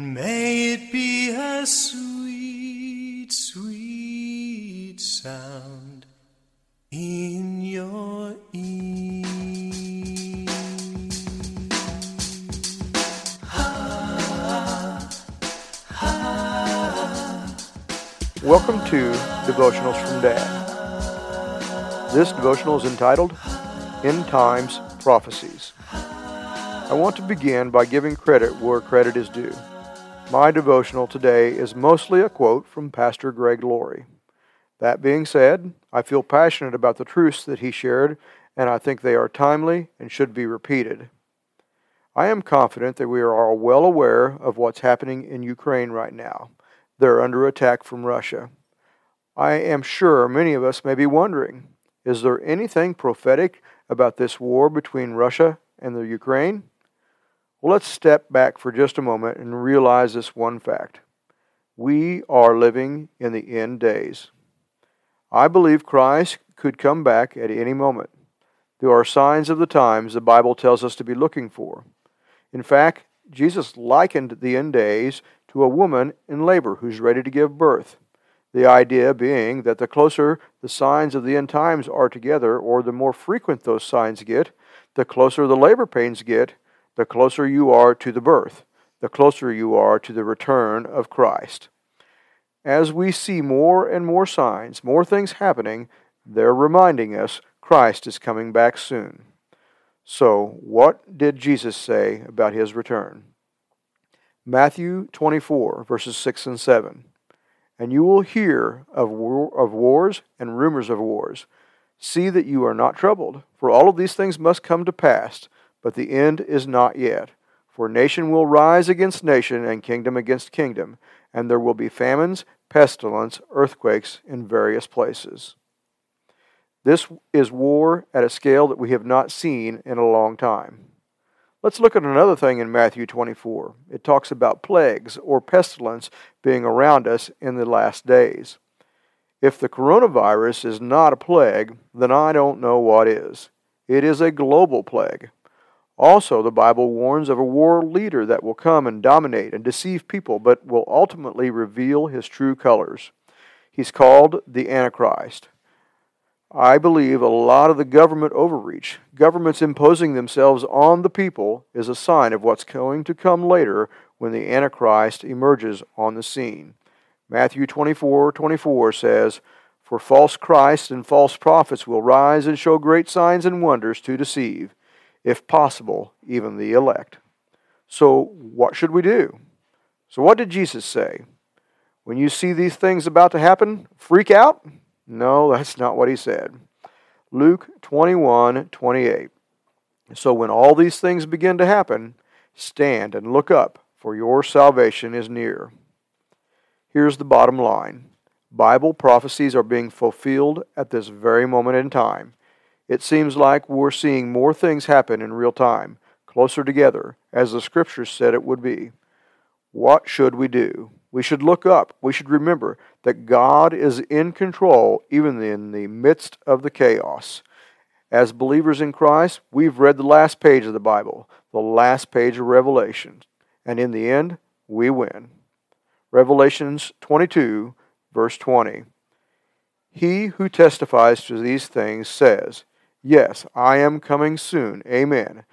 and may it be a sweet, sweet sound in your ear. Welcome to Devotionals from Dad. This devotional is entitled End Times Prophecies. I want to begin by giving credit where credit is due. My devotional today is mostly a quote from Pastor Greg Laurie. That being said, I feel passionate about the truths that he shared, and I think they are timely and should be repeated. I am confident that we are all well aware of what's happening in Ukraine right now. They're under attack from Russia. I am sure many of us may be wondering is there anything prophetic about this war between Russia and the Ukraine? Well, let's step back for just a moment and realize this one fact. We are living in the end days. I believe Christ could come back at any moment. There are signs of the times the Bible tells us to be looking for. In fact, Jesus likened the end days to a woman in labor who's ready to give birth. The idea being that the closer the signs of the end times are together, or the more frequent those signs get, the closer the labor pains get, the closer you are to the birth, the closer you are to the return of Christ. As we see more and more signs, more things happening, they're reminding us Christ is coming back soon. So, what did Jesus say about his return? Matthew 24, verses 6 and 7. And you will hear of, war, of wars and rumors of wars. See that you are not troubled, for all of these things must come to pass, but the end is not yet. For nation will rise against nation, and kingdom against kingdom, and there will be famines, pestilence, earthquakes in various places. This is war at a scale that we have not seen in a long time. Let's look at another thing in Matthew 24. It talks about plagues or pestilence being around us in the last days. If the coronavirus is not a plague, then I don't know what is. It is a global plague. Also, the Bible warns of a world leader that will come and dominate and deceive people, but will ultimately reveal his true colors. He's called the Antichrist. I believe a lot of the government overreach, governments imposing themselves on the people, is a sign of what's going to come later when the Antichrist emerges on the scene. Matthew 24 24 says, For false Christs and false prophets will rise and show great signs and wonders to deceive, if possible, even the elect. So, what should we do? So, what did Jesus say? When you see these things about to happen, freak out? No, that's not what he said. Luke 21 28. So when all these things begin to happen, stand and look up, for your salvation is near. Here's the bottom line Bible prophecies are being fulfilled at this very moment in time. It seems like we're seeing more things happen in real time, closer together, as the Scriptures said it would be. What should we do? We should look up. We should remember that God is in control even in the midst of the chaos. As believers in Christ, we've read the last page of the Bible, the last page of Revelation, and in the end, we win. Revelations 22, verse 20. He who testifies to these things says, Yes, I am coming soon. Amen.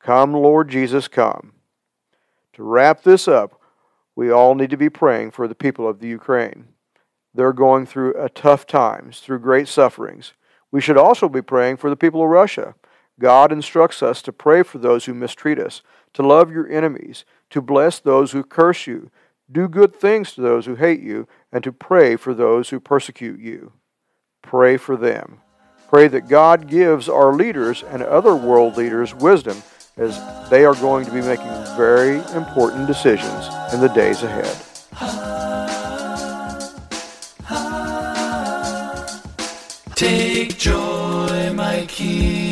Come, Lord Jesus, come. To wrap this up, we all need to be praying for the people of the Ukraine. They're going through a tough times, through great sufferings. We should also be praying for the people of Russia. God instructs us to pray for those who mistreat us, to love your enemies, to bless those who curse you, do good things to those who hate you, and to pray for those who persecute you. Pray for them. Pray that God gives our leaders and other world leaders wisdom as they are going to be making very important decisions in the days ahead. Take joy, my King,